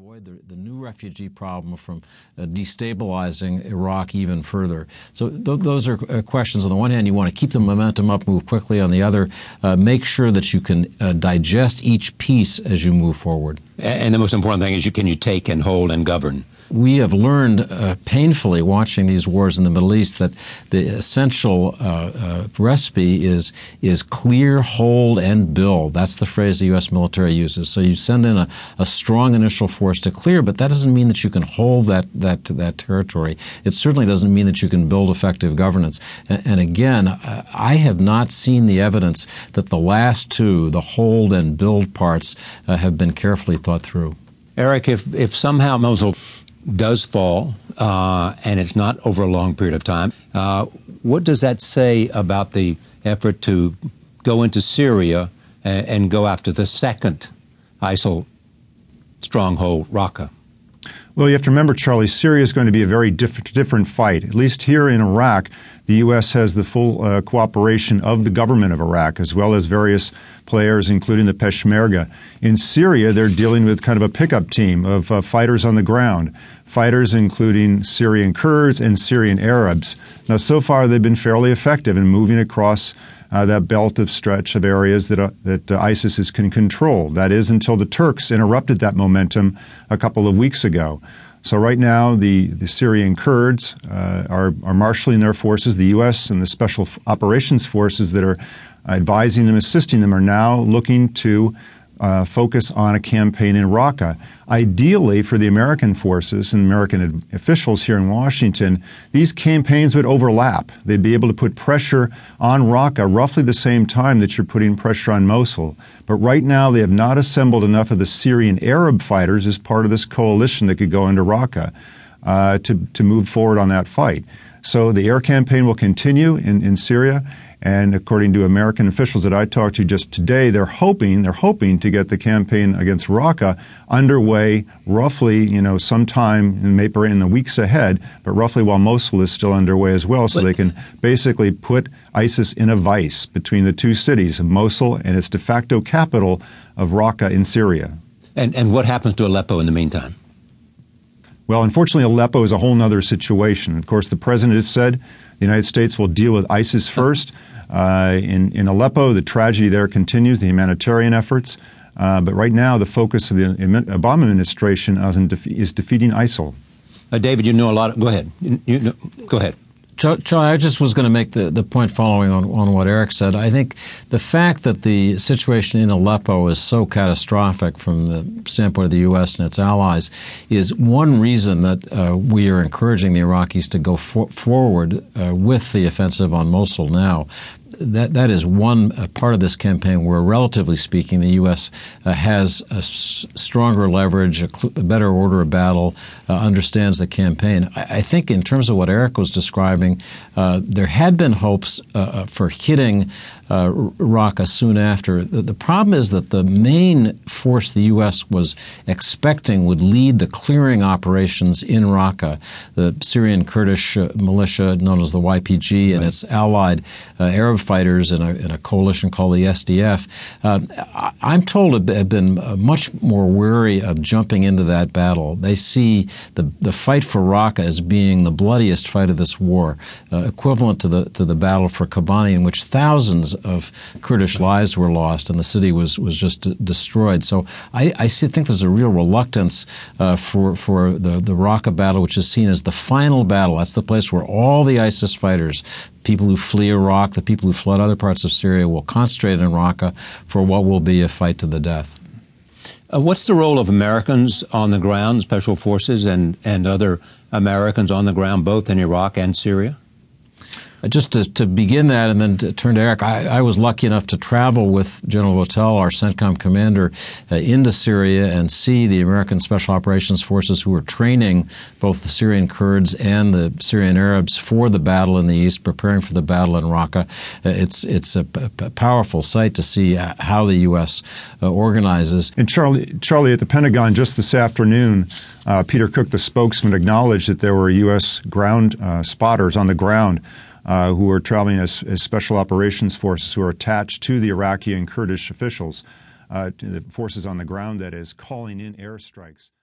avoid the, the new refugee problem from uh, destabilizing Iraq even further. So th- those are uh, questions. On the one hand, you want to keep the momentum up, move quickly. On the other, uh, make sure that you can uh, digest each piece as you move forward. And the most important thing is you can you take and hold and govern we have learned uh, painfully watching these wars in the Middle East that the essential uh, uh, recipe is is clear, hold, and build. That's the phrase the U.S. military uses. So you send in a, a strong initial force to clear, but that doesn't mean that you can hold that that that territory. It certainly doesn't mean that you can build effective governance. And, and again, I have not seen the evidence that the last two, the hold and build parts, uh, have been carefully thought through. Eric, if if somehow Mosul does fall, uh, and it's not over a long period of time. Uh, what does that say about the effort to go into Syria and, and go after the second ISIL stronghold, Raqqa? Well, you have to remember, Charlie, Syria is going to be a very diff- different fight. At least here in Iraq, the U.S. has the full uh, cooperation of the government of Iraq, as well as various players, including the Peshmerga. In Syria, they're dealing with kind of a pickup team of uh, fighters on the ground, fighters including Syrian Kurds and Syrian Arabs. Now, so far, they've been fairly effective in moving across uh, that belt of stretch of areas that, uh, that uh, ISIS can control. That is until the Turks interrupted that momentum a couple of weeks ago. So right now, the, the Syrian Kurds uh, are, are marshaling their forces. The U.S. and the Special Operations Forces that are advising them, assisting them, are now looking to uh, focus on a campaign in Raqqa. Ideally, for the American forces and American officials here in Washington, these campaigns would overlap. They'd be able to put pressure on Raqqa roughly the same time that you're putting pressure on Mosul. But right now, they have not assembled enough of the Syrian Arab fighters as part of this coalition that could go into Raqqa uh, to, to move forward on that fight. So the air campaign will continue in, in Syria. And according to American officials that I talked to just today, they're hoping they're hoping to get the campaign against Raqqa underway roughly, you know, sometime in maybe in the weeks ahead, but roughly while Mosul is still underway as well, so but, they can basically put ISIS in a vice between the two cities of Mosul and its de facto capital of Raqqa in Syria. And and what happens to Aleppo in the meantime? Well, unfortunately, Aleppo is a whole other situation. Of course, the president has said the United States will deal with ISIS first. Uh, in, in Aleppo, the tragedy there continues, the humanitarian efforts. Uh, but right now, the focus of the Obama administration is, is defeating ISIL. Uh, David, you know a lot. Of, go ahead. You, you know, go ahead. Charlie, I just was going to make the, the point following on, on what Eric said. I think the fact that the situation in Aleppo is so catastrophic from the standpoint of the U.S. and its allies is one reason that uh, we are encouraging the Iraqis to go for, forward uh, with the offensive on Mosul now that that is one uh, part of this campaign where, relatively speaking, the U.S. Uh, has a s- stronger leverage, a, cl- a, better order of battle, uh, understands the campaign. I-, I, think, in terms of what Eric was describing, uh, there had been hopes uh, uh, for hitting uh, Raqqa soon after. The, the, problem is that the main force the U.S. was expecting would lead the clearing operations in Raqqa, the Syrian Kurdish uh, militia known as the YPG and its allied uh, Arab fighters in a, in a, coalition called the SDF. Uh, I'm told have been uh, much more wary of jumping into that battle. They see the, the fight for Raqqa as being the bloodiest fight of this war, uh, equivalent to the to the battle for Kobani, in which thousands of Kurdish lives were lost and the city was, was just destroyed. So I, I see, think there's a real reluctance uh, for, for the, the Raqqa battle, which is seen as the final battle. That's the place where all the ISIS fighters, people who flee Iraq, the people who flood other parts of Syria, will concentrate in Raqqa for what will be a fight to the death. Uh, what's the role of Americans on the ground, special forces, and, and other Americans on the ground, both in Iraq and Syria? Just to, to, begin that and then to turn to Eric, I, I, was lucky enough to travel with General Votel, our CENTCOM commander, uh, into Syria and see the American Special Operations Forces who were training both the Syrian Kurds and the Syrian Arabs for the battle in the east, preparing for the battle in Raqqa. Uh, it's it's a, p- powerful sight to see uh, how the U.S. Uh, organizes. And Charlie, Charlie, at the Pentagon just this afternoon, uh, Peter Cook, the spokesman, acknowledged that there were U.S. ground uh, spotters on the ground uh, who are traveling as, as, special operations forces who are attached to the Iraqi and Kurdish officials, uh, the forces on the ground that is calling in airstrikes.